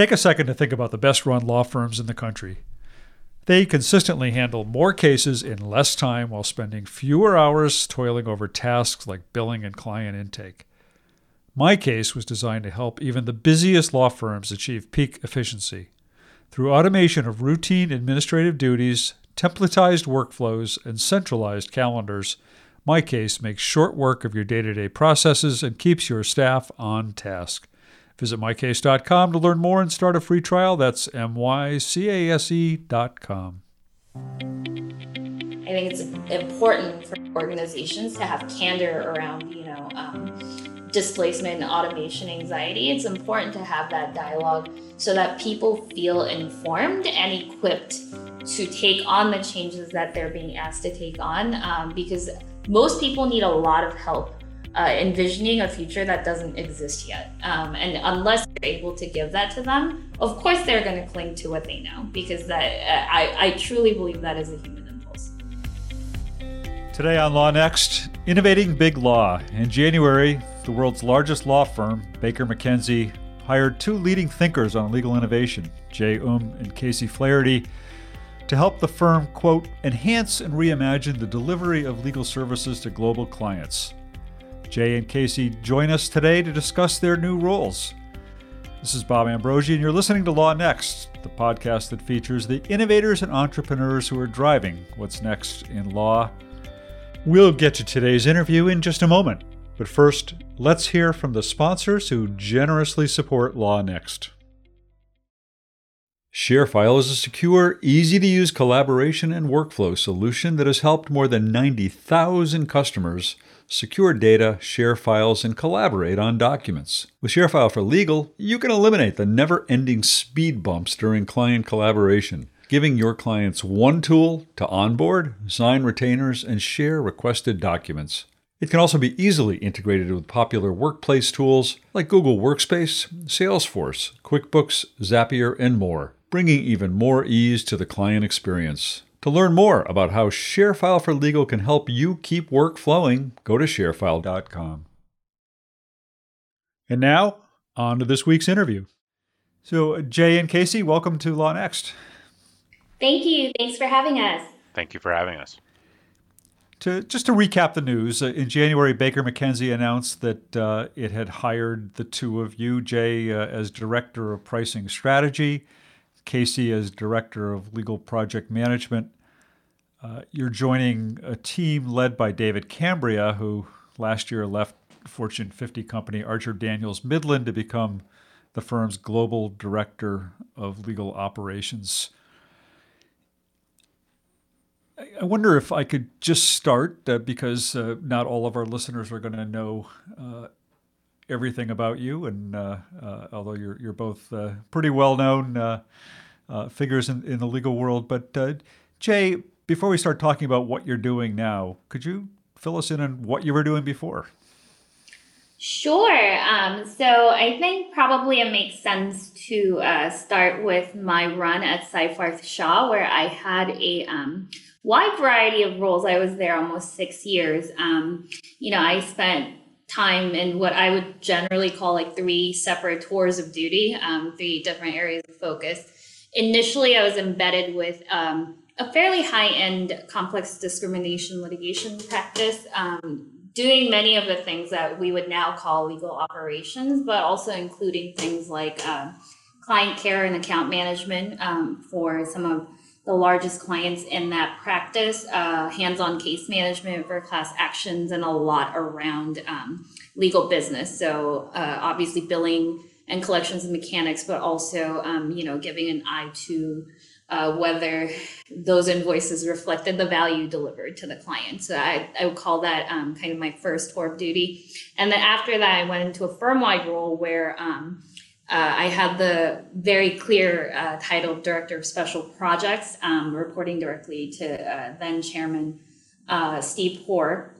Take a second to think about the best run law firms in the country. They consistently handle more cases in less time while spending fewer hours toiling over tasks like billing and client intake. MyCase was designed to help even the busiest law firms achieve peak efficiency. Through automation of routine administrative duties, templatized workflows, and centralized calendars, MyCase makes short work of your day to day processes and keeps your staff on task. Visit mycase.com to learn more and start a free trial. That's M-Y-C-A-S-E.com. I think it's important for organizations to have candor around, you know, um, displacement and automation anxiety. It's important to have that dialogue so that people feel informed and equipped to take on the changes that they're being asked to take on um, because most people need a lot of help uh, envisioning a future that doesn't exist yet. Um, and unless you're able to give that to them, of course they're going to cling to what they know because that uh, I, I truly believe that is a human impulse. Today on Law Next, innovating big law. In January, the world's largest law firm, Baker McKenzie, hired two leading thinkers on legal innovation, Jae Um and Casey Flaherty, to help the firm, quote, enhance and reimagine the delivery of legal services to global clients. Jay and Casey join us today to discuss their new roles. This is Bob Ambrogi, and you're listening to Law Next, the podcast that features the innovators and entrepreneurs who are driving what's next in law. We'll get to today's interview in just a moment, but first, let's hear from the sponsors who generously support Law Next. ShareFile is a secure, easy to use collaboration and workflow solution that has helped more than 90,000 customers secure data, share files, and collaborate on documents. With ShareFile for Legal, you can eliminate the never ending speed bumps during client collaboration, giving your clients one tool to onboard, sign retainers, and share requested documents. It can also be easily integrated with popular workplace tools like Google Workspace, Salesforce, QuickBooks, Zapier, and more, bringing even more ease to the client experience. To learn more about how ShareFile for Legal can help you keep work flowing, go to sharefile.com. And now, on to this week's interview. So, Jay and Casey, welcome to Law Next. Thank you. Thanks for having us. Thank you for having us. To, just to recap the news, uh, in January, Baker McKenzie announced that uh, it had hired the two of you, Jay uh, as Director of Pricing Strategy, Casey as Director of Legal Project Management. Uh, you're joining a team led by David Cambria, who last year left Fortune 50 company Archer Daniels Midland to become the firm's global director of legal operations. I wonder if I could just start uh, because uh, not all of our listeners are going to know uh, everything about you, and uh, uh, although you're you're both uh, pretty well known figures in, in the legal world, but Jay, before we start talking about what you're doing now, could you fill us in on what you were doing before? Sure. Um, so I think probably it makes sense to uh, start with my run at Seyfarth Shaw, where I had a um, wide variety of roles. I was there almost six years. Um, you know, I spent time in what I would generally call like three separate tours of duty, um, three different areas of focus. Initially, I was embedded with um, a fairly high end complex discrimination litigation practice, um, doing many of the things that we would now call legal operations, but also including things like uh, client care and account management um, for some of the largest clients in that practice, uh, hands on case management for class actions, and a lot around um, legal business. So, uh, obviously, billing and collections and mechanics, but also, um, you know, giving an eye to uh, whether those invoices reflected the value delivered to the client. So I, I would call that um, kind of my first tour of duty. And then after that, I went into a firm wide role where um, uh, I had the very clear uh, title of Director of Special Projects, um, reporting directly to uh, then Chairman uh, Steve Poor.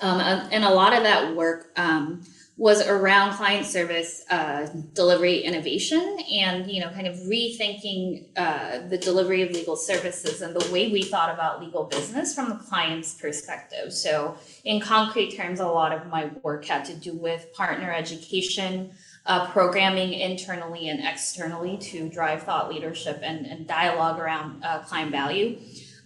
Um, and a lot of that work um, was around client service uh, delivery innovation and you know kind of rethinking uh, the delivery of legal services and the way we thought about legal business from the client's perspective so in concrete terms a lot of my work had to do with partner education uh, programming internally and externally to drive thought leadership and, and dialogue around uh, client value.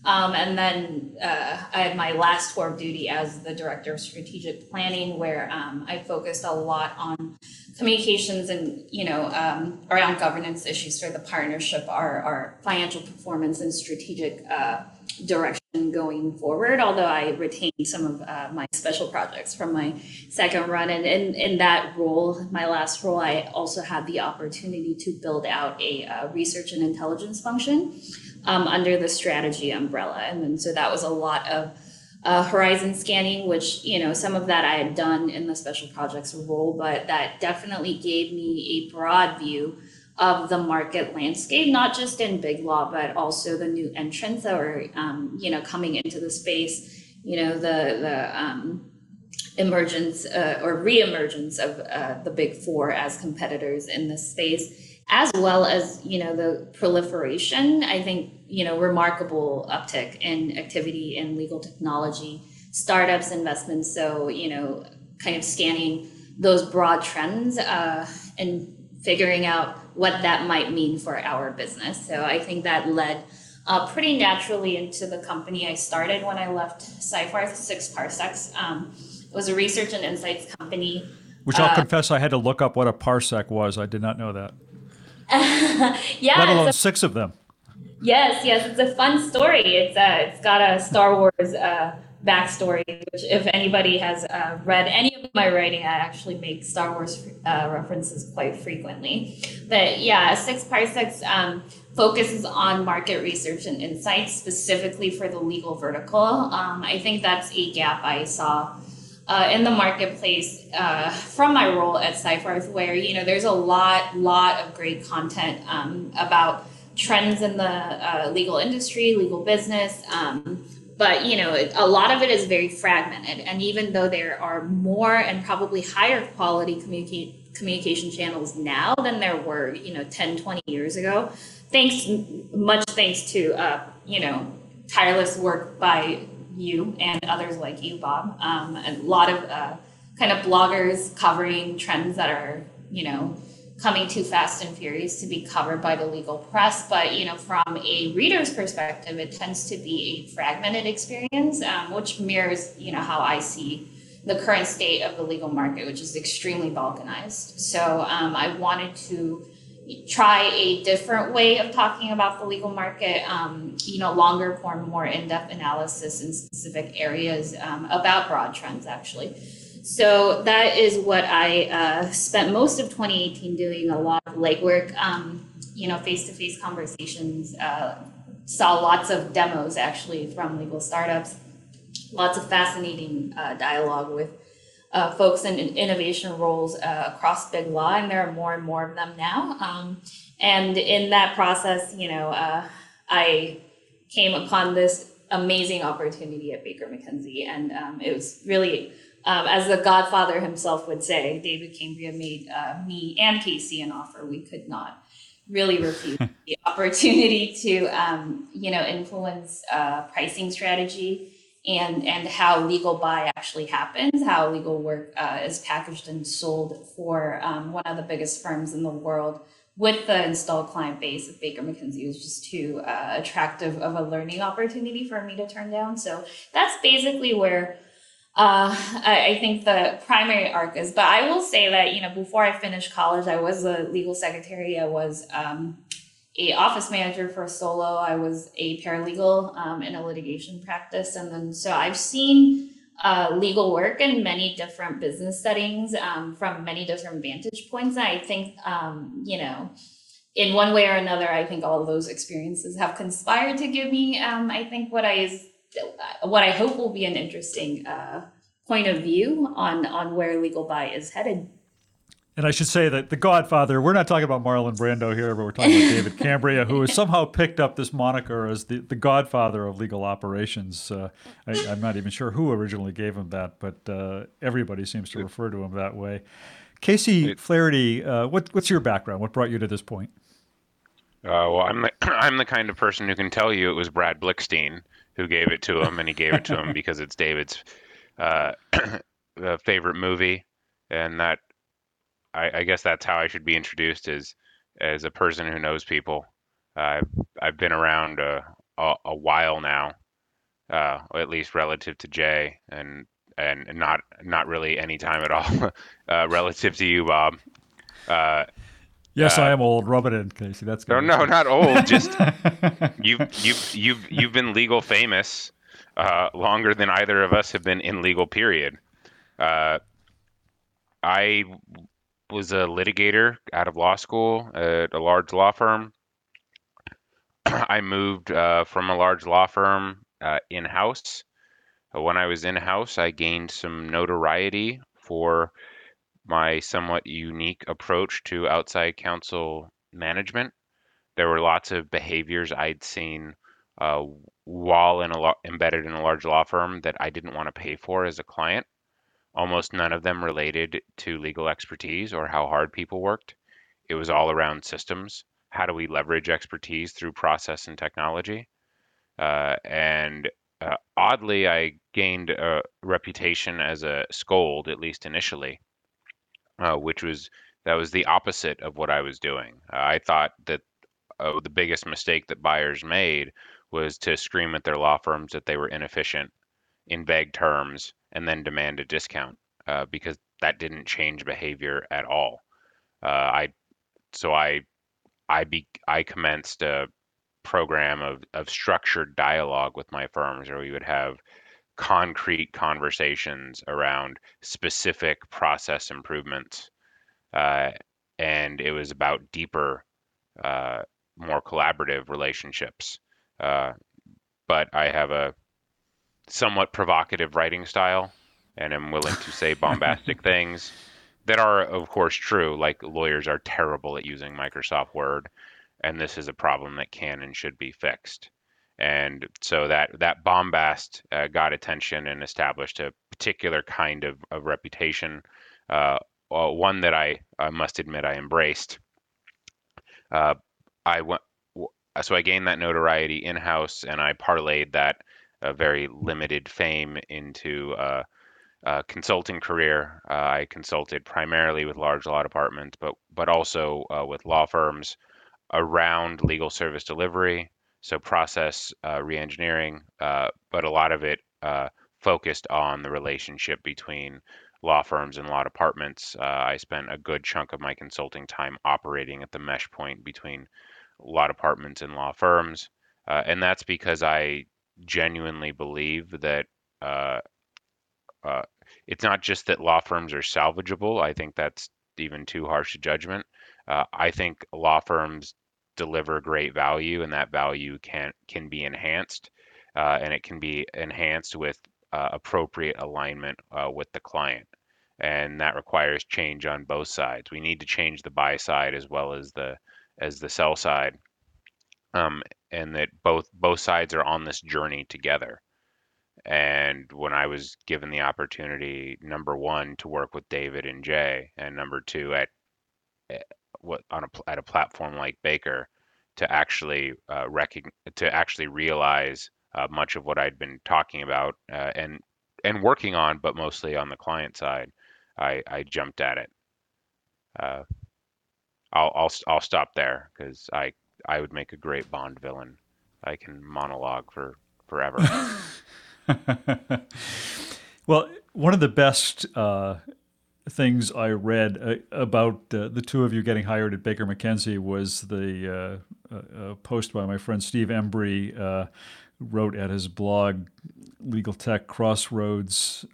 Um, and then uh, I had my last tour of duty as the director of strategic planning, where um, I focused a lot on communications and you know um, around governance issues for the partnership, our, our financial performance and strategic uh, direction going forward. Although I retained some of uh, my special projects from my second run, and in, in that role, my last role, I also had the opportunity to build out a uh, research and intelligence function um, under the strategy umbrella. And so that was a lot of uh, horizon scanning, which, you know, some of that I had done in the special projects role, but that definitely gave me a broad view of the market landscape, not just in big law, but also the new entrants that were, um, you know, coming into the space, you know, the, the, um, emergence uh, or reemergence of uh, the big four as competitors in this space as well as you know the proliferation. I think you know remarkable uptick in activity in legal technology startups investments. So you know kind of scanning those broad trends uh, and figuring out what that might mean for our business so i think that led uh, pretty naturally into the company i started when i left Seyfarth six parsecs um, it was a research and insights company which I'll uh, confess I had to look up what a parsec was. I did not know that. yeah. Let alone a, six of them. Yes, yes, it's a fun story. It's uh, it's got a Star Wars uh, backstory, which if anybody has uh, read any of my writing, I actually make Star Wars uh, references quite frequently. But yeah, six parsecs um, focuses on market research and insights specifically for the legal vertical. Um, I think that's a gap I saw uh, in the marketplace uh, from my role at Seyfarth, where you know there's a lot, lot of great content um, about trends in the uh, legal industry, legal business. Um, but you know, a lot of it is very fragmented, and even though there are more and probably higher quality communicate, communication channels now than there were, you know, 10, 20 years ago, thanks much thanks to uh, you know tireless work by you and others like you, Bob. Um, a lot of uh, kind of bloggers covering trends that are, you know, coming too fast and furious to be covered by the legal press. But, you know, from a reader's perspective, it tends to be a fragmented experience, um, which mirrors, you know, how I see the current state of the legal market, which is extremely balkanized. So um, I wanted to try a different way of talking about the legal market, um, you know, longer form, more in-depth analysis in specific areas um, about broad trends, actually. So that is what I uh, spent most of 2018 doing, a lot of legwork, um, you know, face-to-face conversations, uh, saw lots of demos actually from legal startups, lots of fascinating uh, dialogue with uh, folks in innovation roles uh, across big law, and there are more and more of them now. Um, and in that process, you know, uh, I came upon this amazing opportunity at Baker McKenzie, and um, it was really, um, as the Godfather himself would say, David Cambria made uh, me and Casey an offer we could not really refuse the opportunity to, um, you know, influence uh, pricing strategy and and how legal buy actually happens, how legal work uh, is packaged and sold for um, one of the biggest firms in the world with the installed client base of Baker McKenzie was just too uh, attractive of a learning opportunity for me to turn down. So that's basically where uh, I, I, think the primary arc is. But I will say that you know before I finished college, I was a legal secretary. I was um, a office manager for a Solo. I was a paralegal um, in a litigation practice, and then so I've seen uh, legal work in many different business settings um, from many different vantage points. I think um, you know, in one way or another, I think all those experiences have conspired to give me, um, I think, what I what I hope will be an interesting uh, point of view on on where legal buy is headed. And I should say that The Godfather, we're not talking about Marlon Brando here, but we're talking about David Cambria, who has somehow picked up this moniker as the, the Godfather of legal operations. Uh, I, am not even sure who originally gave him that, but uh, everybody seems to refer to him that way. Casey Flaherty, uh, what, what's your background? What brought you to this point? Uh, well, I'm the, I'm the kind of person who can tell you it was Brad Blickstein who gave it to him, and he gave it to him because it's David's uh, favorite movie, and that I, I, guess that's how I should be introduced as as a person who knows people. I've I've been around a a, a while now, uh, at least relative to Jay, and and not not really any time at all uh, relative to you, Bob. Uh, yes, I am old. Rub it in, Casey. That's good. No, no, not old. Just you you you've you've been legal famous uh, longer than either of us have been in legal. Period. Uh, I was a litigator out of law school at a large law firm. I moved uh, from a large law firm uh, in house. When I was in house, I gained some notoriety for my somewhat unique approach to outside counsel management. There were lots of behaviors I'd seen uh, while in lo- embedded in a large law firm that I didn't want to pay for as a client. Almost none of them related to legal expertise or how hard people worked. It was all around systems. How do we leverage expertise through process and technology? Uh, and uh, oddly, I gained a reputation as a scold, at least initially, uh, which was that was the opposite of what I was doing. I thought that uh, the biggest mistake that buyers made was to scream at their law firms that they were inefficient in vague terms and then demand a discount uh, because that didn't change behavior at all. Uh, I so I I be I commenced a program of of structured dialogue with my firms where we would have concrete conversations around specific process improvements, uh, and it was about deeper, uh, more collaborative relationships. Uh, but I have a somewhat provocative writing style and am willing to say bombastic things that are, of course, true. Like lawyers are terrible at using Microsoft Word, and this is a problem that can and should be fixed. And so that that bombast uh, got attention and established a particular kind of, of reputation, uh, uh one that I, I must admit I embraced. Uh, I went so I gained that notoriety in house, and I parlayed that uh, very limited fame into uh, a consulting career. Uh, I consulted primarily with large law departments, but but also uh, with law firms around legal service delivery, so process uh, reengineering, uh, but a lot of it focused on the relationship between law firms and law departments. I spent a good chunk of my consulting time operating at the mesh point between law departments and law firms. Uh, and that's because I genuinely believe that uh, uh, it's not just that law firms are salvageable. I think that's even too harsh a judgment. Uh, I think law firms deliver great value, and that value can can be enhanced, uh, and it can be enhanced with uh, appropriate alignment with the client and that requires change on both sides. We need to change the buy side as well as the as the sell side, um, and that both both sides are on this journey together. And when I was given the opportunity, number one, to work with David and Jay, and number two, at, what on a at a platform like Baker, to actually uh, to actually realize uh, much of what I'd been talking about uh, and and working on, but mostly on the client side, I, I jumped at it. Uh, I'll I'll I'll stop there because I I would make a great Bond villain. I can monologue for forever. well, one of the best uh, things I read uh, about uh, the two of you getting hired at Baker McKenzie was the uh, uh, post by my friend Steve Embry uh, wrote at his blog Legal Tech Crossroads,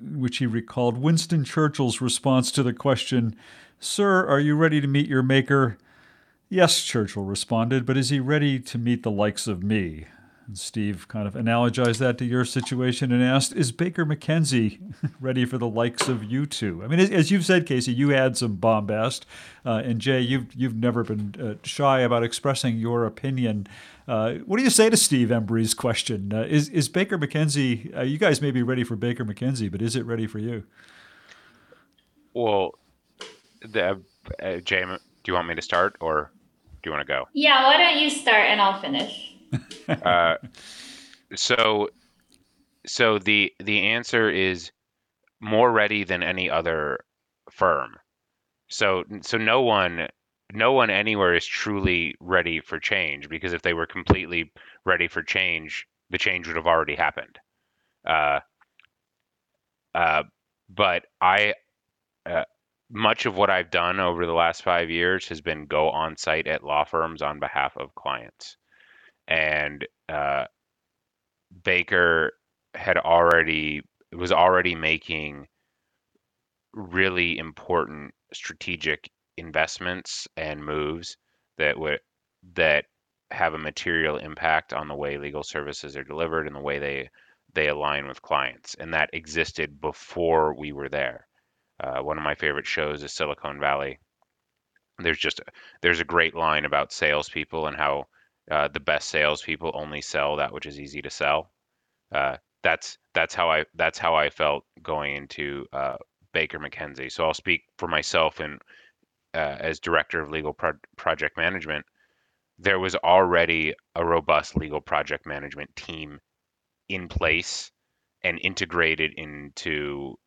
which he recalled Winston Churchill's response to the question Sir, are you ready to meet your maker? Yes, Churchill responded, but is he ready to meet the likes of me? And Steve kind of analogized that to your situation and asked, Is Baker McKenzie ready for the likes of you two? I mean, as you've said, Casey, you had some bombast. Uh, and Jay, you've, you've never been uh, shy about expressing your opinion. Uh, what do you say to Steve Embry's question? Uh, is, is Baker McKenzie, uh, you guys may be ready for Baker McKenzie, but is it ready for you? Well, the, uh, Jay, do you want me to start or do you want to go? Yeah, why don't you start and I'll finish. uh, so, so the the answer is more ready than any other firm. So so no one no one anywhere is truly ready for change because if they were completely ready for change, the change would have already happened. Uh, uh, but I, uh, much of what I've done over the last five years has been go on site at law firms on behalf of clients, and uh, Baker had already was already making really important strategic investments and moves that would that have a material impact on the way legal services are delivered and the way they they align with clients, and that existed before we were there. Uh, one of my favorite shows is Silicon Valley. There's just there's a great line about salespeople and how uh, the best salespeople only sell that which is easy to sell. Uh, that's that's how I that's how I felt going into uh, Baker McKenzie. So I'll speak for myself and uh, as director of legal pro- project management. There was already a robust legal project management team in place and integrated into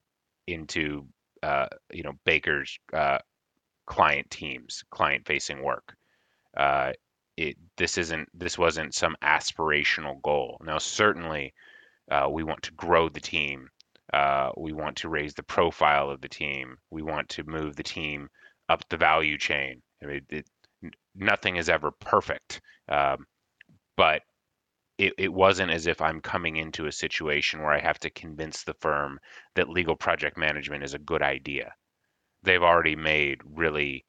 into uh, you know Baker's client teams, client facing work. Uh, it this isn't this wasn't some aspirational goal. Now certainly uh, we want to grow the team. Uh, we want to raise the profile of the team. We want to move the team up the value chain. I mean, it, nothing is ever perfect, um, but it, it wasn't as if I'm coming into a situation where I have to convince the firm that legal project management is a good idea. They've already made really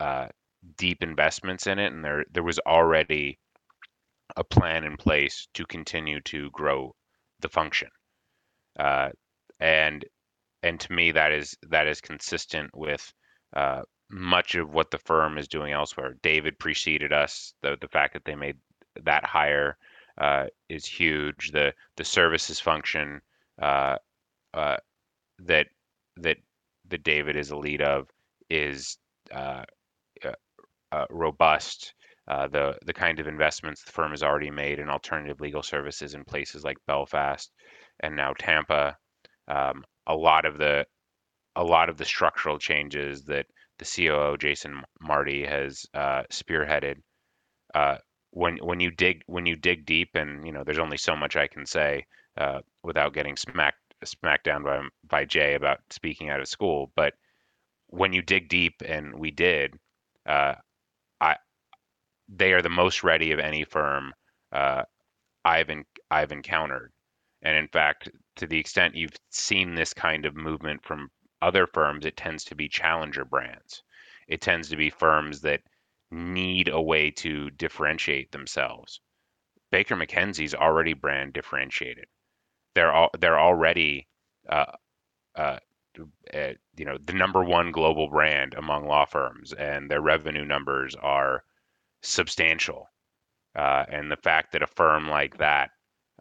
uh, deep investments in it, and there there was already a plan in place to continue to grow the function. Uh, and and to me, that is that is consistent with uh, much of what the firm is doing elsewhere. David preceded us. The the fact that they made that hire uh, is huge. The the services function uh, uh, that that that David is a lead of is uh, robust. the the kind of investments the firm has already made in alternative legal services in places like Belfast and now Tampa. Um, a lot of the a lot of the structural changes that the COO Jason Marty has spearheaded uh, when when you dig when you dig deep, and you know, there's only so much I can say uh, without getting smacked smacked down by by Jay about speaking out of school. But when you dig deep, and we did, uh, they are the most ready of any firm uh, I've in, I've encountered. And in fact, to the extent you've seen this kind of movement from other firms, it tends to be challenger brands. It tends to be firms that need a way to differentiate themselves. Baker McKenzie's already brand differentiated. They're all they're already uh, uh, uh, you know the number one global brand among law firms, and their revenue numbers are substantial. Uh, and the fact that a firm like that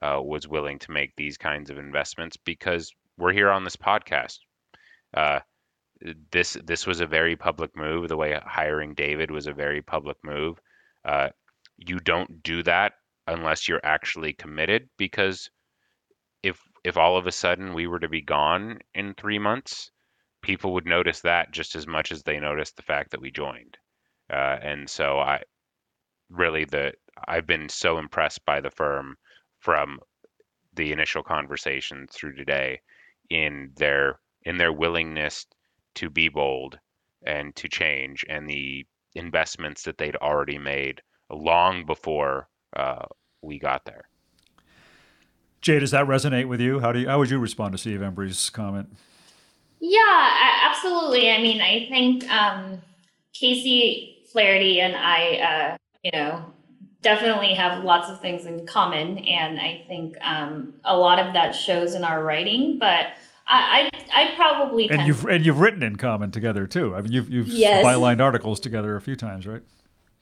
uh, was willing to make these kinds of investments because we're here on this podcast. Uh, this this was a very public move. The way hiring David was a very public move. Uh, you don't do that unless you're actually committed, because if if all of a sudden we were to be gone in three months, people would notice that just as much as they noticed the fact that we joined. Uh, and so I really the I've been so impressed by the firm from the initial conversation through today in their in their willingness to be bold and to change and the investments that they'd already made long before uh, we got there. Jay, does that resonate with you? How do you, how would you respond to Steve Embry's comment? Yeah, absolutely. I mean, I think um, Casey Flaherty and I, uh, you know, definitely have lots of things in common, and I think um, a lot of that shows in our writing. But I, I, probably and you've and you've written in common together too. I mean, you've you've yes. bylined articles together a few times, right?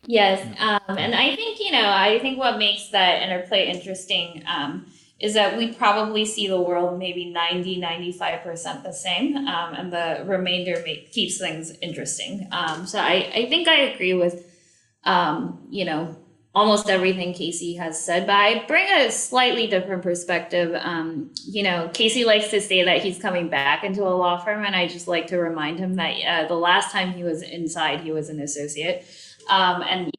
Yes, um, and I think you know, I think what makes that interplay interesting um, is that we probably see the world maybe 90, 95 percent the same, um, and the remainder make, keeps things interesting. Um, so I, I think I agree with, um, you know, almost everything Casey has said, but I bring a slightly different perspective. Um, you know, Casey likes to say that he's coming back into a law firm, and I just like to remind him that uh, the last time he was inside, he was an associate, um, and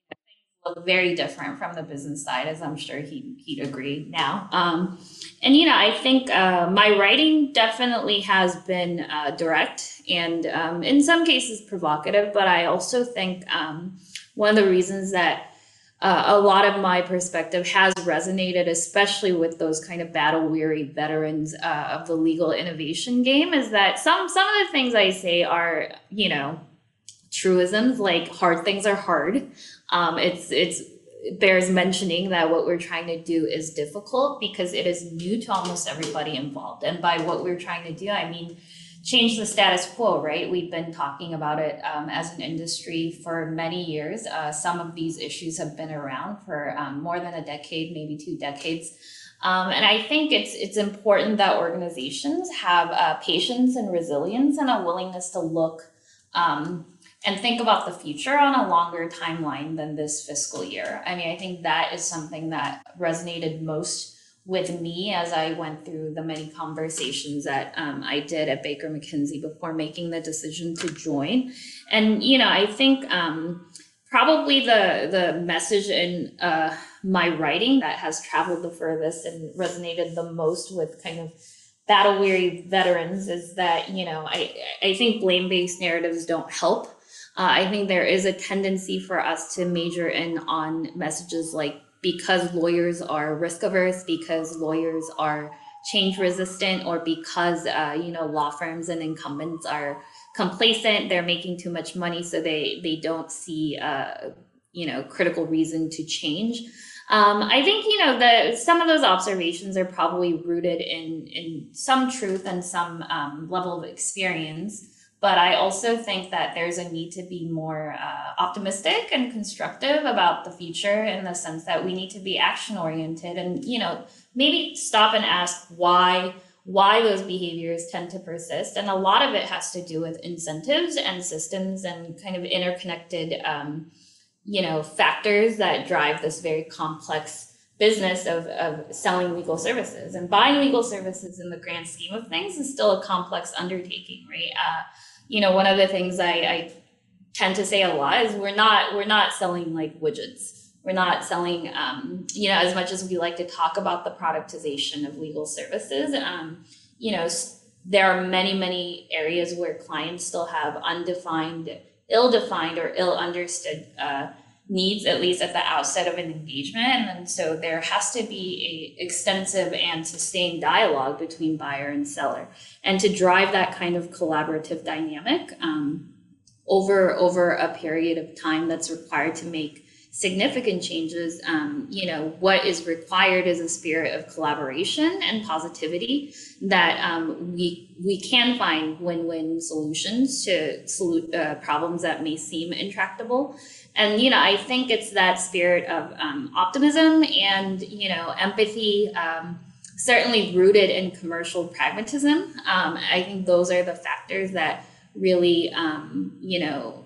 look very different from the business side, as I'm sure he, he'd agree now. Um, and, you know, I think uh, my writing definitely has been uh, direct and um, in some cases provocative, but I also think um, one of the reasons that uh, a lot of my perspective has resonated, especially with those kind of battle weary veterans uh, of the legal innovation game, is that some some of the things I say are, you know, truisms like hard things are hard. Um, it's it's bears mentioning that what we're trying to do is difficult because it is new to almost everybody involved. And by what we're trying to do, I mean change the status quo, right? We've been talking about it um, as an industry for many years. Uh, some of these issues have been around for um, more than a decade, maybe two decades. Um, and I think it's it's important that organizations have uh, patience and resilience and a willingness to look um, and think about the future on a longer timeline than this fiscal year. I mean, I think that is something that resonated most with me as I went through the many conversations that um, I did at Baker McKenzie before making the decision to join. And you know, I think um, probably the the message in uh, my writing that has traveled the furthest and resonated the most with kind of battle weary veterans is that you know I I think blame based narratives don't help. Uh, I think there is a tendency for us to major in on messages like because lawyers are risk averse, because lawyers are change resistant, or because uh, you know law firms and incumbents are complacent, they're making too much money, so they they don't see uh, you know critical reason to change. Um, I think you know the some of those observations are probably rooted in in some truth and some um, level of experience. But I also think that there's a need to be more uh, optimistic and constructive about the future in the sense that we need to be action oriented and, you know, maybe stop and ask why why those behaviors tend to persist. And a lot of it has to do with incentives and systems and kind of interconnected, um, you know, factors that drive this very complex business of, of selling legal services. And buying legal services in the grand scheme of things is still a complex undertaking, right? Uh, you know, one of the things I, I tend to say a lot is we're not we're not selling like widgets. We're not selling, um, you know, as much as we like to talk about the productization of legal services. Um, you know, there are many many areas where clients still have undefined, ill-defined, or ill-understood. Uh, needs at least at the outset of an engagement. And so there has to be a extensive and sustained dialogue between buyer and seller. And to drive that kind of collaborative dynamic um, over over a period of time that's required to make significant changes um, you know what is required is a spirit of collaboration and positivity that um, we we can find win-win solutions to uh, problems that may seem intractable and you know i think it's that spirit of um, optimism and you know empathy um, certainly rooted in commercial pragmatism. Um, i think those are the factors that really um, you know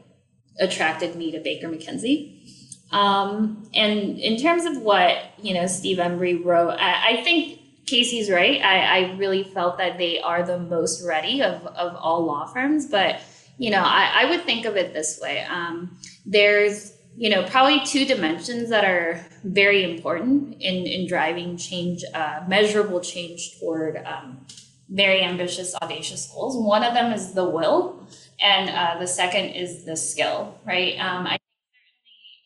attracted me to baker mckenzie. Um, and in terms of what you know steve embry wrote i, I think casey's right. I, I really felt that they are the most ready of, of all law firms. But you know I, I would think of it this way. Um, there's you know probably two dimensions that are very important in in driving change uh, measurable change toward um, very ambitious audacious goals. One of them is the will and uh, the second is the skill right? Um, i think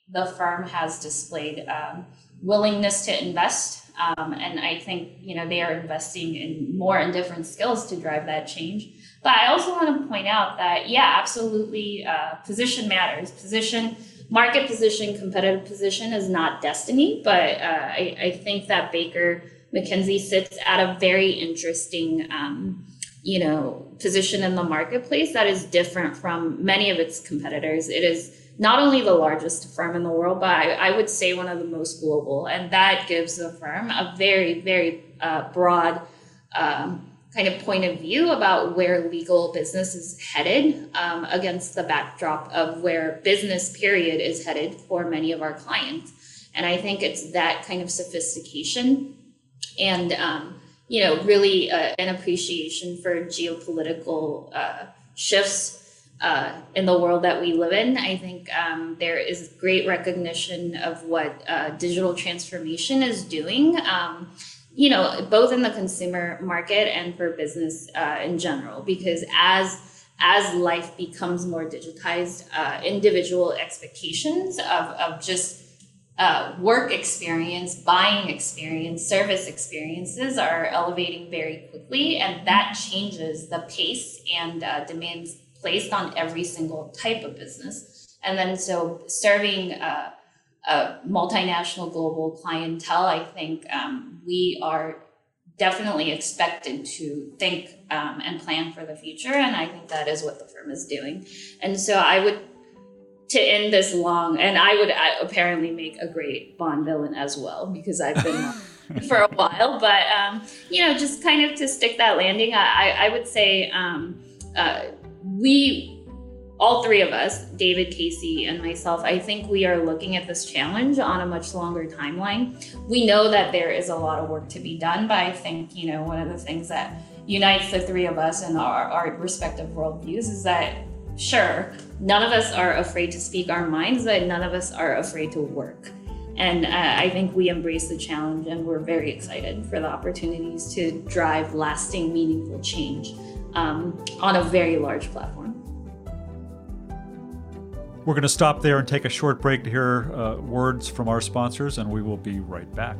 the firm has displayed um, willingness to invest um, and i think you know they are investing in more and different skills to drive that change but i also want to point out that yeah absolutely uh, position matters position market position, competitive position is not destiny, but uh, I, I, think that Baker McKenzie sits at a very interesting, um, you know, position in the marketplace that is different from many of its competitors. It is not only the largest firm in the world, but I, I would say one of the most global, and that gives the firm a very, very uh, broad. Um, kind of point of view about where legal business is headed um, against the backdrop of where business period is headed for many of our clients And I think it's that kind of sophistication and, um, you know, really uh, an appreciation for geopolitical uh, shifts uh, in the world that we live in. I think um, there is great recognition of what uh, digital transformation is doing. You know, both in the consumer market and for business uh, in general, because as as life becomes more digitized, uh, individual expectations of, of just uh, work experience, buying experience, service experiences are elevating very quickly, and that changes the pace and uh, demands placed on every single type of business. And then, so serving a, a multinational global clientele, I think um, we are definitely expected to think um, and plan for the future. And I think that is what the firm is doing. And so I would, to end this long, and I would apparently make a great Bond villain as well, because I've been for a while. But, um, you know, just kind of to stick that landing, I, I would say um, uh, we all three of us, David, Casey, and myself, I think we are looking at this challenge on a much longer timeline. We know that there is a lot of work to be done, but I think, you know, one of the things that unites the three of us and our, our respective worldviews is that, sure, none of us are afraid to speak our minds, but none of us are afraid to work. And uh, I think we embrace the challenge and we're very excited for the opportunities to drive lasting, meaningful change um, on a very large platform. We're going to stop there and take a short break to hear uh, words from our sponsors, and we will be right back.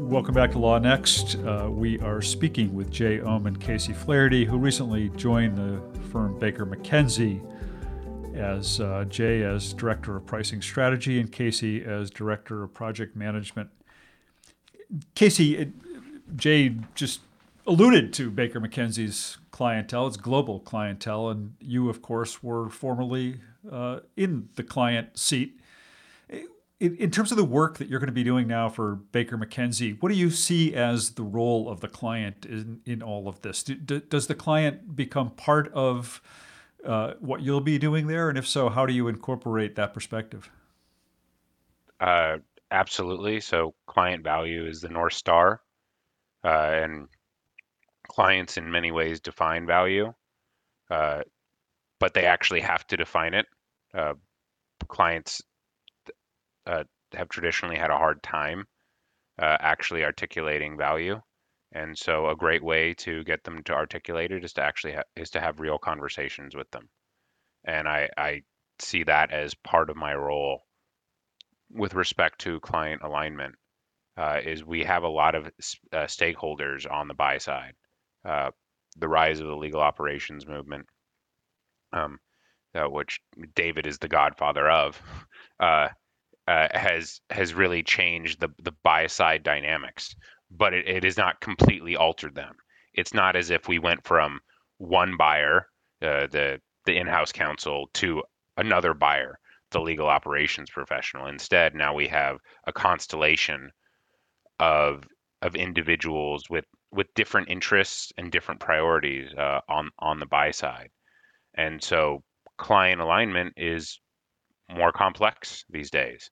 Welcome back to Law Next. Uh, we are speaking with Jay Ohm and Casey Flaherty, who recently joined the firm Baker McKenzie as uh, Jay as Director of Pricing Strategy and Casey as Director of Project Management. Casey, Jay just alluded to Baker McKenzie's clientele, its global clientele, and you, of course, were formerly uh, in the client seat. In, in, terms of the work that you're going to be doing now for Baker McKenzie, what do you see as the role of the client in, in all of this? Do, do, does the client become part of uh, what you'll be doing there? And if so, how do you incorporate that perspective? Uh, absolutely. So, client value is the North Star. Uh, and clients in many ways define value, uh, but they actually have to define it. Uh, clients uh, have traditionally had a hard time uh, actually articulating value, and so a great way to get them to articulate it is to actually ha- is to have real conversations with them, and I, I see that as part of my role with respect to client alignment. Uh, is we have a lot of uh, stakeholders on the buy side uh, the rise of the legal operations movement, um, uh, which David is the godfather of, uh, uh, has has really changed the the buy side dynamics, but it, it has not completely altered them. It's not as if we went from one buyer, uh, the the in-house counsel, to another buyer, the legal operations professional. Instead, now we have a constellation of of individuals with with different interests and different priorities uh, on on the buy side, and so client alignment is more complex these days.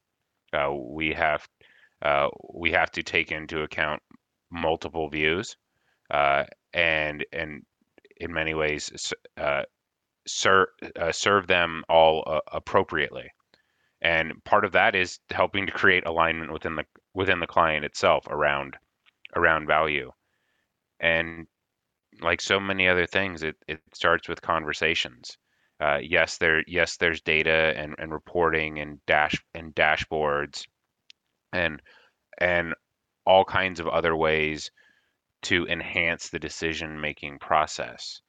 Uh, we have uh, we have to take into account multiple views, uh, and and in many ways uh, serve uh, serve them all appropriately. And part of that is helping to create alignment within the within the client itself around around value and like so many other things, it, it starts with conversations. Uh, yes, there yes there's data and, and reporting and dash and dashboards and and all kinds of other ways to enhance the decision making process.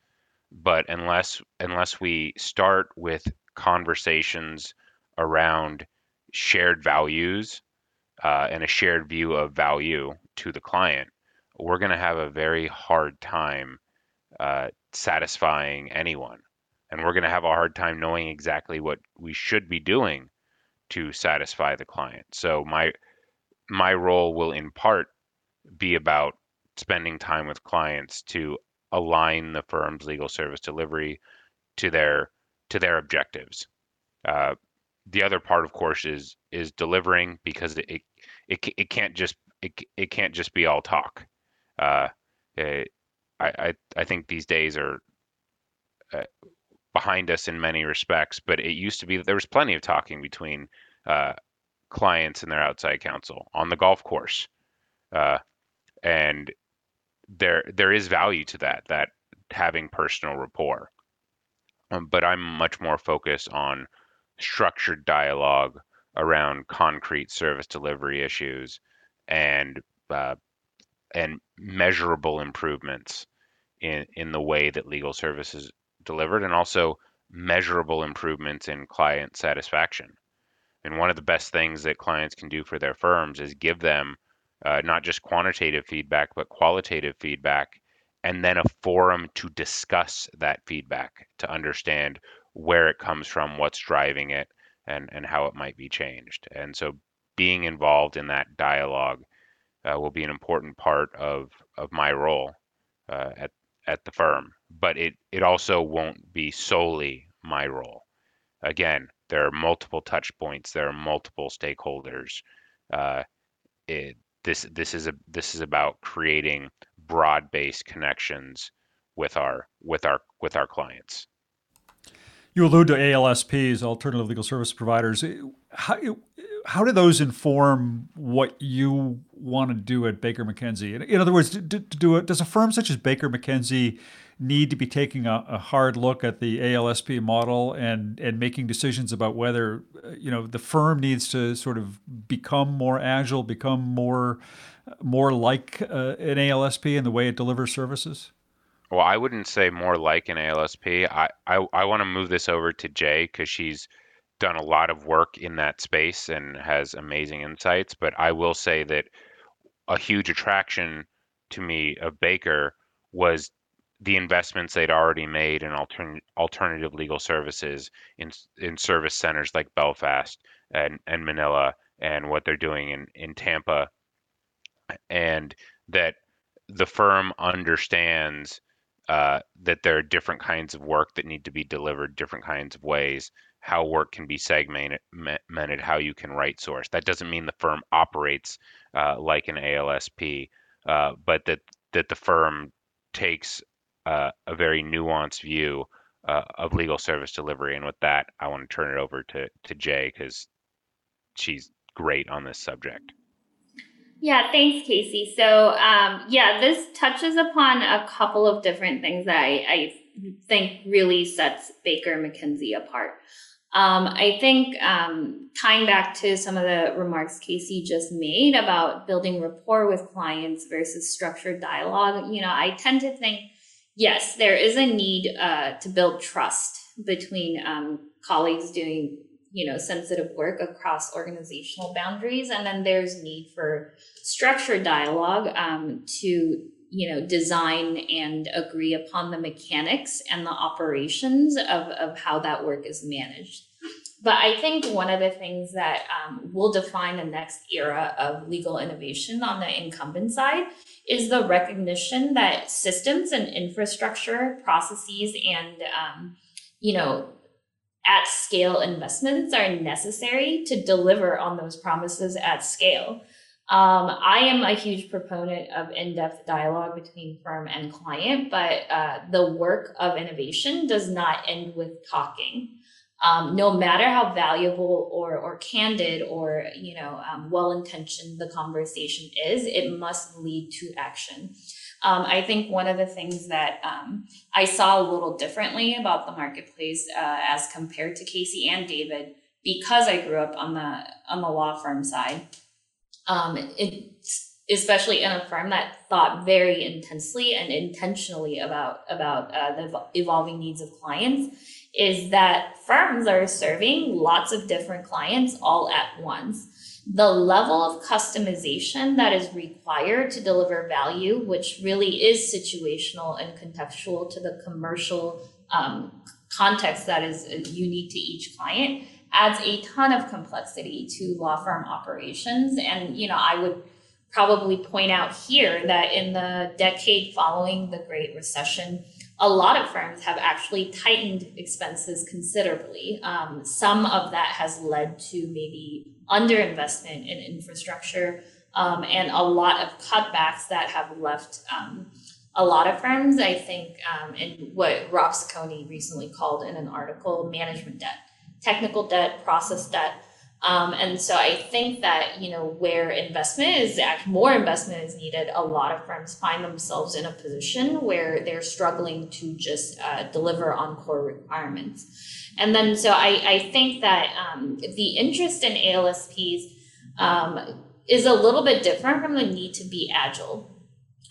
But unless unless we start with conversations around shared values uh, and a shared view of value to the client, we're going to have a very hard time uh, satisfying anyone. And we're going to have a hard time knowing exactly what we should be doing to satisfy the client. So my my role will in part be about spending time with clients to align the firm's legal service delivery to their to their objectives. Uh, the other part, of course, is is delivering because it it, it can't just it, it can't just be all talk. Uh, I, I I think these days are uh, behind us in many respects, but it used to be that there was plenty of talking between uh, clients and their outside counsel on the golf course, uh, and there there is value to that that having personal rapport. Um, but I'm much more focused on structured dialogue around concrete service delivery issues and uh, and measurable improvements in in the way that legal services is delivered and also measurable improvements in client satisfaction. And one of the best things that clients can do for their firms is give them uh, not just quantitative feedback, but qualitative feedback, and then a forum to discuss that feedback to understand where it comes from, what's driving it, and, and how it might be changed. And so being involved in that dialogue uh, will be an important part of, of my role uh, at, at the firm. But it, it also won't be solely my role. Again, there are multiple touch points, there are multiple stakeholders. Uh, it, this this is a this is about creating broad-based connections with our with our with our clients. You allude to ALSPs, alternative legal service providers. How, how do those inform what you want to do at Baker McKenzie? In other words, do, do, does a firm such as Baker McKenzie need to be taking a, a, hard look at the ALSP model and and making decisions about whether you know the firm needs to sort of become more agile, become more more like uh, an ALSP in the way it delivers services? Well, I wouldn't say more like an ALSP. I I, I want to move this over to Jae because she's done a lot of work in that space and has amazing insights. But I will say that a huge attraction to me of Baker was the investments they'd already made in altern- alternative legal services in in service centers like Belfast and, and Manila and what they're doing in, in Tampa and that the firm understands uh, that there are different kinds of work that need to be delivered different kinds of ways how work can be segmented how you can right source that doesn't mean the firm operates uh, like an alsp uh, but that that the firm takes uh, a very nuanced view uh, of legal service delivery. And with that, I want to turn it over to, to Jae because she's great on this subject. Yeah, thanks, Casey. So, um, yeah, this touches upon a couple of different things that I, I think really sets Baker McKenzie apart. Um, I think um, tying back to some of the remarks Casey just made about building rapport with clients versus structured dialogue, you know, I tend to think yes, there is a need uh, to build trust between um, colleagues doing you know sensitive work across organizational boundaries. And then there's need for structured dialogue um, to you know design and agree upon the mechanics and the operations of, of how that work is managed. But i think one of the things that um, will define the next era of legal innovation on the incumbent side is the recognition that systems and infrastructure processes and um, you know at scale investments are necessary to deliver on those promises at scale um, i am a huge proponent of in-depth dialogue between firm and client but uh, the work of innovation does not end with talking. Um, no matter how valuable or, or candid or you know um, well-intentioned the conversation is it must lead to action. Um, i think one of the things that um, i saw a little differently about the marketplace uh, as compared to casey and david because i grew up on the on the law firm side um, it, especially in a firm that thought very intensely and intentionally about about uh, the evolving needs of clients is that firms are serving lots of different clients all at once. The level of customization that is required to deliver value, which really is situational and contextual to the commercial um, context that is unique to each client, adds a ton of complexity to law firm operations. And, you know, I would probably point out here that in the decade following the Great Recession, a lot of firms have actually tightened expenses considerably. Um, some of that has led to maybe underinvestment in infrastructure um, and a lot of cutbacks that have left um, a lot of firms, I think, um, in what Rob Ciccone recently called in an article management debt, technical debt, process debt. Um, and so I think that, you know, where investment is, more investment is needed, a lot of firms find themselves in a position where they're struggling to just uh, deliver on core requirements. And then, so I, I think that um, the interest in ALSPs um, is a little bit different from the need to be agile.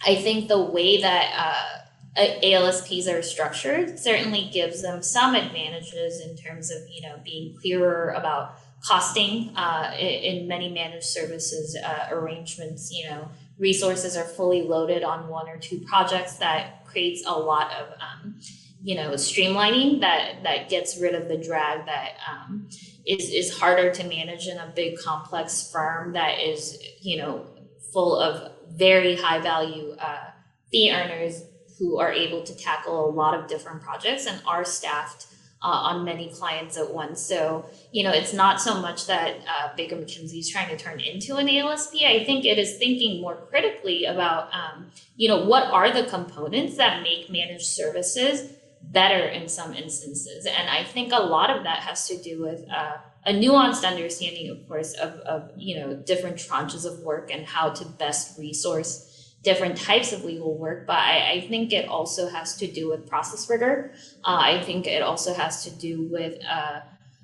I think the way that uh, ALSPs are structured certainly gives them some advantages in terms of you know being clearer about costing uh, in many managed services uh, arrangements. You know, resources are fully loaded on one or two projects that creates a lot of um, you know streamlining that that gets rid of the drag that um, is is harder to manage in a big complex firm that is you know full of very high value uh, fee earners who are able to tackle a lot of different projects and are staffed uh, on many clients at once. So, you know, it's not so much that uh, Baker McKenzie is trying to turn into an ALSP. I think it is thinking more critically about, um, you know, what are the components that make managed services better in some instances. And I think a lot of that has to do with uh, a nuanced understanding, of course, of, of you know different tranches of work and how to best resource different types of legal work. But I, I think it also has to do with process rigor. Uh, I think it also has to do with uh,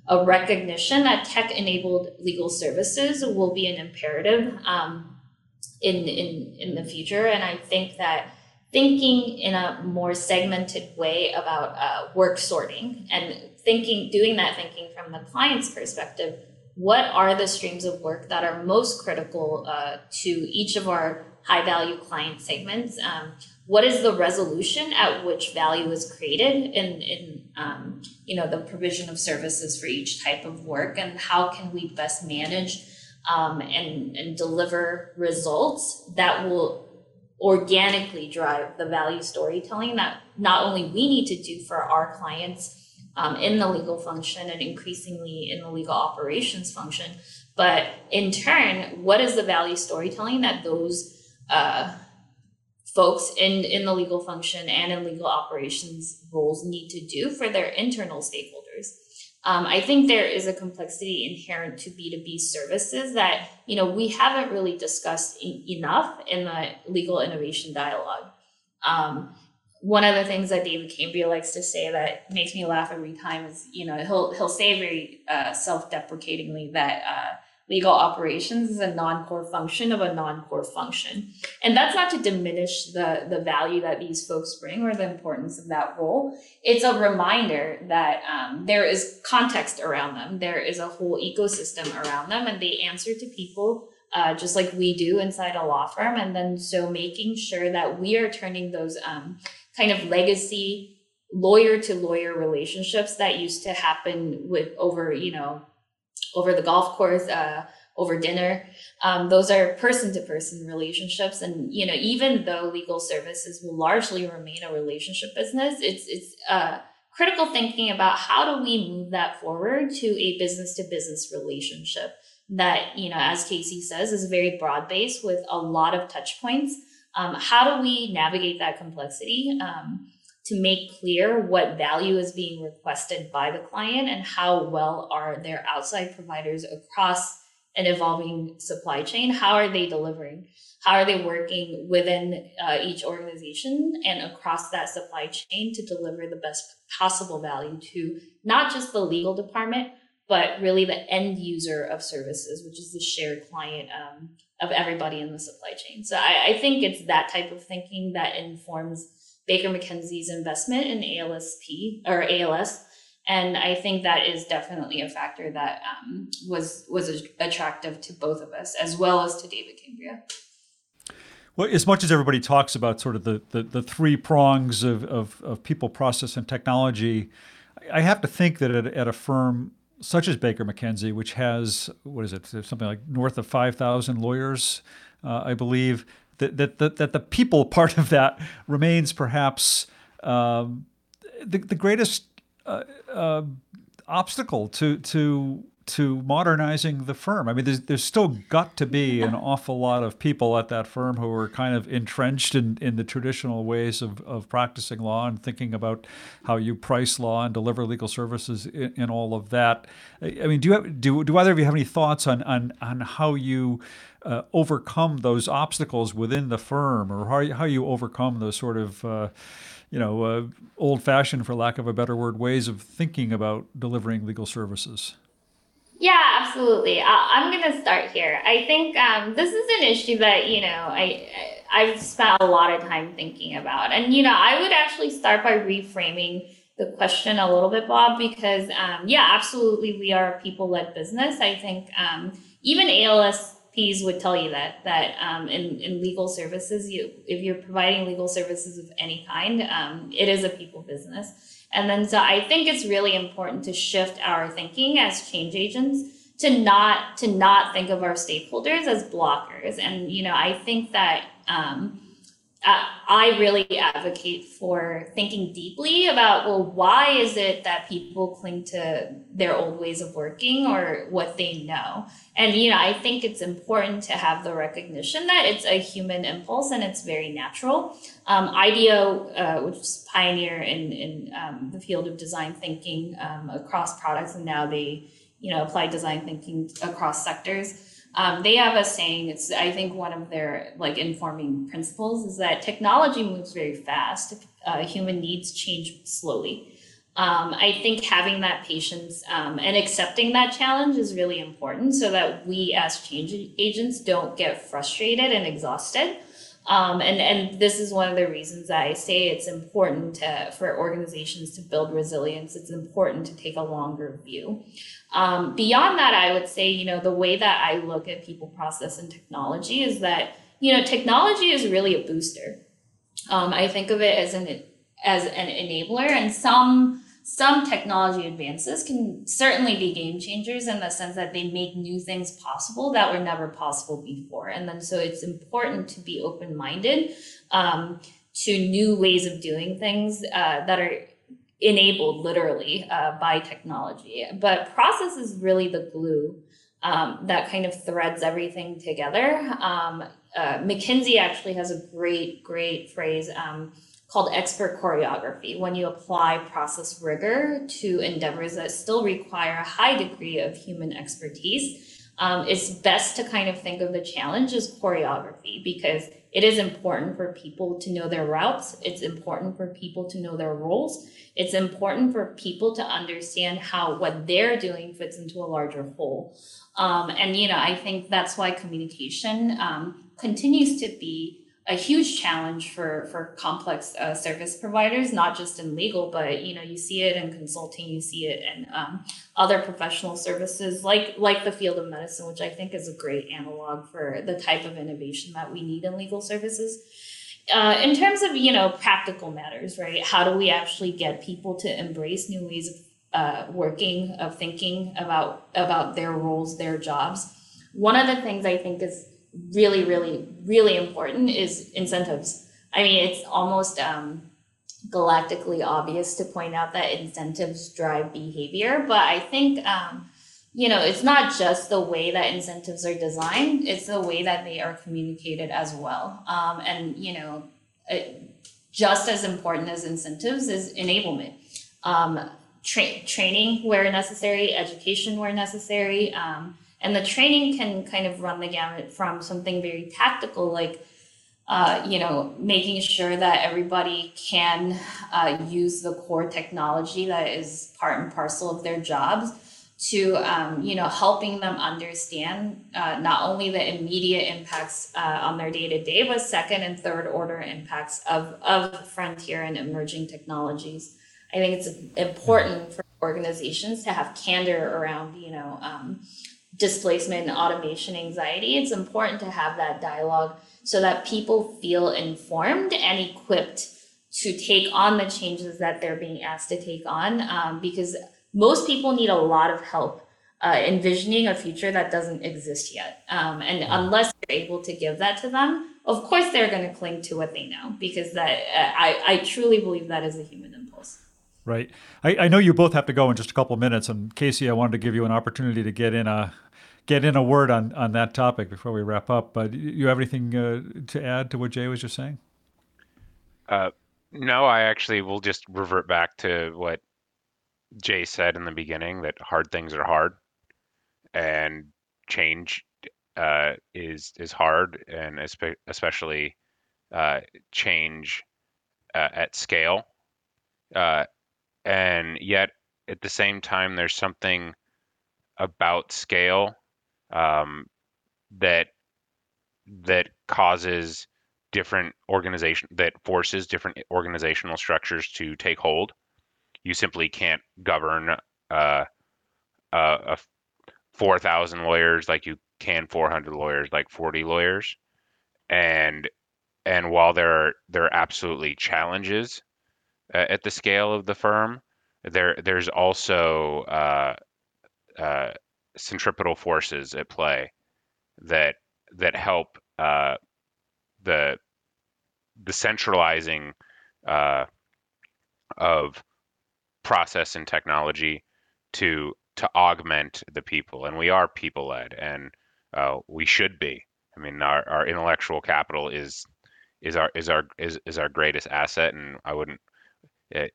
a recognition that tech-enabled legal services will be an imperative um, in in in the future. And I think that thinking in a more segmented way about uh, work sorting and thinking, doing that thinking from the client's perspective. What are the streams of work that are most critical uh, to each of our high value client segments? Um, what is the resolution at which value is created in, in um, you know the provision of services for each type of work, and how can we best manage um, and, and deliver results that will organically drive the value storytelling that not only we need to do for our clients um, in the legal function and increasingly in the legal operations function, but in turn, what is the value storytelling that those uh, folks in, in the legal function and in legal operations roles need to do for their internal stakeholders? Um, I think there is a complexity inherent to B2B services that, you know, we haven't really discussed e- enough in the legal innovation dialogue. Um, one of the things that David Cambria likes to say that makes me laugh every time is, you know, he'll he'll say very uh, self-deprecatingly that uh, legal operations is a non-core function of a non-core function. And that's not to diminish the, the value that these folks bring or the importance of that role. It's a reminder that um, there is context around them. There is a whole ecosystem around them and they answer to people uh, just like we do inside a law firm. And then so making sure that we are turning those um, kind of legacy lawyer to lawyer relationships that used to happen with over, you know, over the golf course, uh, over dinner. Um, those are person to person relationships. And, you know, even though legal services will largely remain a relationship business, it's, it's, uh, critical thinking about how do we move that forward to a business to business relationship that, you know, as Casey says, is very broad based with a lot of touch points. Um, how do we navigate that complexity? Um, to make clear what value is being requested by the client and how well are their outside providers across an evolving supply chain how are they delivering? How are they working within uh, each organization and across that supply chain to deliver the best possible value to not just the legal department but really the end user of services which is the shared client um, of everybody in the supply chain? So I, I think it's that type of thinking that informs Baker McKenzie's investment in ALSP or ALS. And I think that is definitely a factor that um, was was attractive to both of us, as well as to David Cambria. Well, as much as everybody talks about sort of the, the, the three prongs of, of, of, people, process, and technology, I have to think that at, at a firm such as Baker McKenzie, which has what is it, something like north of five thousand lawyers, uh, I believe. That, that, that, that the people part of that remains perhaps um, the, the greatest uh, uh, obstacle to to to modernizing the firm. I mean, there's, there's still got to be an awful lot of people at that firm who are kind of entrenched in, in the traditional ways of, of practicing law and thinking about how you price law and deliver legal services in, in all of that. I mean, do you have, do, do either of you have any thoughts on, on, on how you uh, overcome those obstacles within the firm or how, how you overcome those sort of uh, you know, uh, old fashioned, for lack of a better word, ways of thinking about delivering legal services? Yeah, absolutely. I, am going to start here. I think um, this is an issue that you know I I've spent a lot of time thinking about, and you know I would actually start by reframing the question a little bit, Bob, because um, yeah, absolutely, we are a people-led business. I think um, even ALSPs would tell you that that um, in in legal services, you if you're providing legal services of any kind, um, it is a people business. And then so I think it's really important to shift our thinking as change agents to not to not think of our stakeholders as blockers. And you know, I think that um, I really advocate for thinking deeply about well, why is it that people cling to their old ways of working or what they know? And you know, I think it's important to have the recognition that it's a human impulse and it's very natural. Um, IDEO, uh, which is pioneer in in um, the field of design thinking um, across products, and now they you know apply design thinking across sectors um, they have a saying it's i think one of their like informing principles is that technology moves very fast uh, human needs change slowly. Um, i think having that patience um, and accepting that challenge is really important so that we as change agents don't get frustrated and exhausted um, and, and this is one of the reasons I say it's important to, for organizations to build resilience. It's important to take a longer view. Um, beyond that, I would say, you know, the way that I look at people, process, and technology is that, you know, technology is really a booster. Um, I think of it as an as an enabler, and some some technology advances can certainly be game changers in the sense that they make new things possible that were never possible before. And then so it's important to be open minded um, to new ways of doing things uh, that are enabled literally uh, by technology. But process is really the glue um, that kind of threads everything together. Um, uh, McKinsey actually has a great, great phrase um, called expert choreography when you apply process rigor to endeavors that still require a high degree of human expertise. Um, it's best to kind of think of the challenge as choreography because it is important for people to know their routes. It's important for people to know their roles. It's important for people to understand how what they're doing fits into a larger whole. Um, and, you know, I think that's why communication um, continues to be a huge challenge for for complex uh, service providers, not just in legal, but you know you see it in consulting, you see it in um, other professional services like like the field of medicine, which I think is a great analog for the type of innovation that we need in legal services. Uh, in terms of you know practical matters, right? How do we actually get people to embrace new ways of uh, working, of thinking about about their roles, their jobs? One of the things I think is really, really, really important is incentives. I mean, it's almost um, galactically obvious to point out that incentives drive behavior, but I think, um, you know, it's not just the way that incentives are designed, it's the way that they are communicated as well. Um, and, you know, it, just as important as incentives is enablement. Um, tra- training where necessary, education where necessary. Um, and the training can kind of run the gamut from something very tactical, like, uh, you know, making sure that everybody can uh, use the core technology that is part and parcel of their jobs to, um, you know, helping them understand uh, not only the immediate impacts uh, on their day to day, but second and third order impacts of, of frontier and emerging technologies. I think it's important for organizations to have candor around, you know, um, displacement and automation anxiety, it's important to have that dialogue so that people feel informed and equipped to take on the changes that they're being asked to take on. Um, because most people need a lot of help uh, envisioning a future that doesn't exist yet. Um, and mm-hmm. unless you're able to give that to them, of course they're going to cling to what they know because that uh, I, I truly believe that is a human impulse. Right. I, I know you both have to go in just a couple of minutes, and Casey, I wanted to give you an opportunity to get in a get in a word on, on that topic before we wrap up. But you have anything uh, to add to what Jae was just saying? Uh, no, I actually will just revert back to what Jae said in the beginning that hard things are hard, and change uh, is is hard, and especially uh, change uh, at scale. And yet, at the same time, there's something about scale um, that that causes different organization that forces different organizational structures to take hold. You simply can't govern uh, a 4,000 lawyers like you can 400 lawyers, like 40 lawyers, and and while there are there are absolutely challenges at the scale of the firm, there there's also uh, uh, centripetal forces at play that that help uh, the the centralizing uh, of process and technology to to augment the people, and we are people led, and uh, we should be. I mean, our, our intellectual capital is is our is our is, is our greatest asset, and I wouldn't. Uh,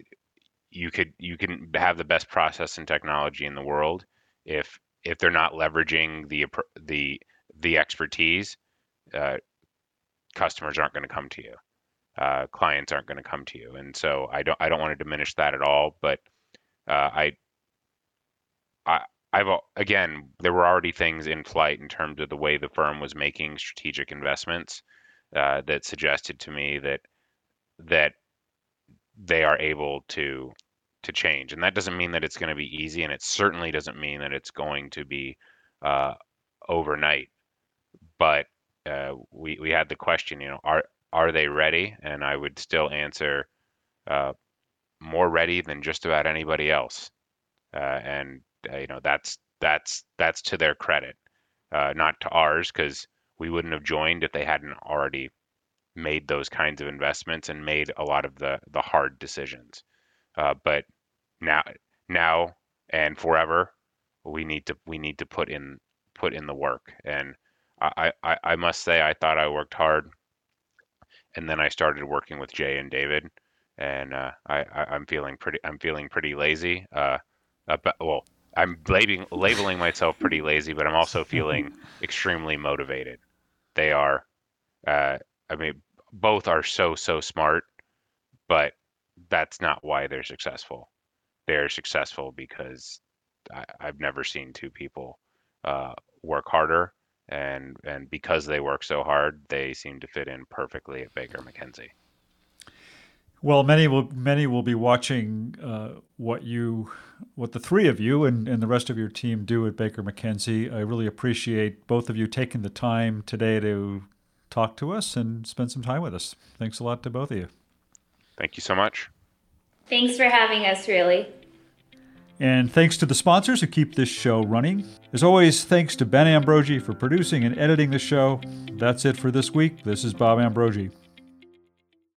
you could you can have the best process and technology in the world if if they're not leveraging the the the expertise, uh, customers aren't going to come to you. Uh, clients aren't going to come to you, and so I don't I don't want to diminish that at all. But uh, I I I've again there were already things in flight in terms of the way the firm was making strategic investments uh, that suggested to me that that they are able to to change. And that doesn't mean that it's going to be easy, and it certainly doesn't mean that it's going to be uh, overnight. But uh, we we had the question, you know, are are they ready? And I would still answer uh, more ready than just about anybody else. Uh, and uh, you know, that's that's that's to their credit, uh, not to ours, because we wouldn't have joined if they hadn't already made those kinds of investments and made a lot of the the hard decisions. Uh, but now now and forever we need to we need to put in put in the work and I, I, I must say I thought I worked hard and then I started working with Jae and David and uh, I, I am feeling pretty I'm feeling pretty lazy uh, but, well I'm labeling labeling myself pretty lazy but I'm also feeling extremely motivated they are uh, I mean both are so so smart but that's not why they're successful they're successful because I, have never seen two people uh, work harder, and and because they work so hard, they seem to fit in perfectly at Baker McKenzie. Well, many will many will be watching uh, what you, what the three of you and, and the rest of your team do at Baker McKenzie. I really appreciate both of you taking the time today to talk to us and spend some time with us. Thanks a lot to both of you. Thank you so much. Thanks for having us, really. And thanks to the sponsors who keep this show running. As always, thanks to Ben Ambrogi for producing and editing the show. That's it for this week. This is Bob Ambrogi.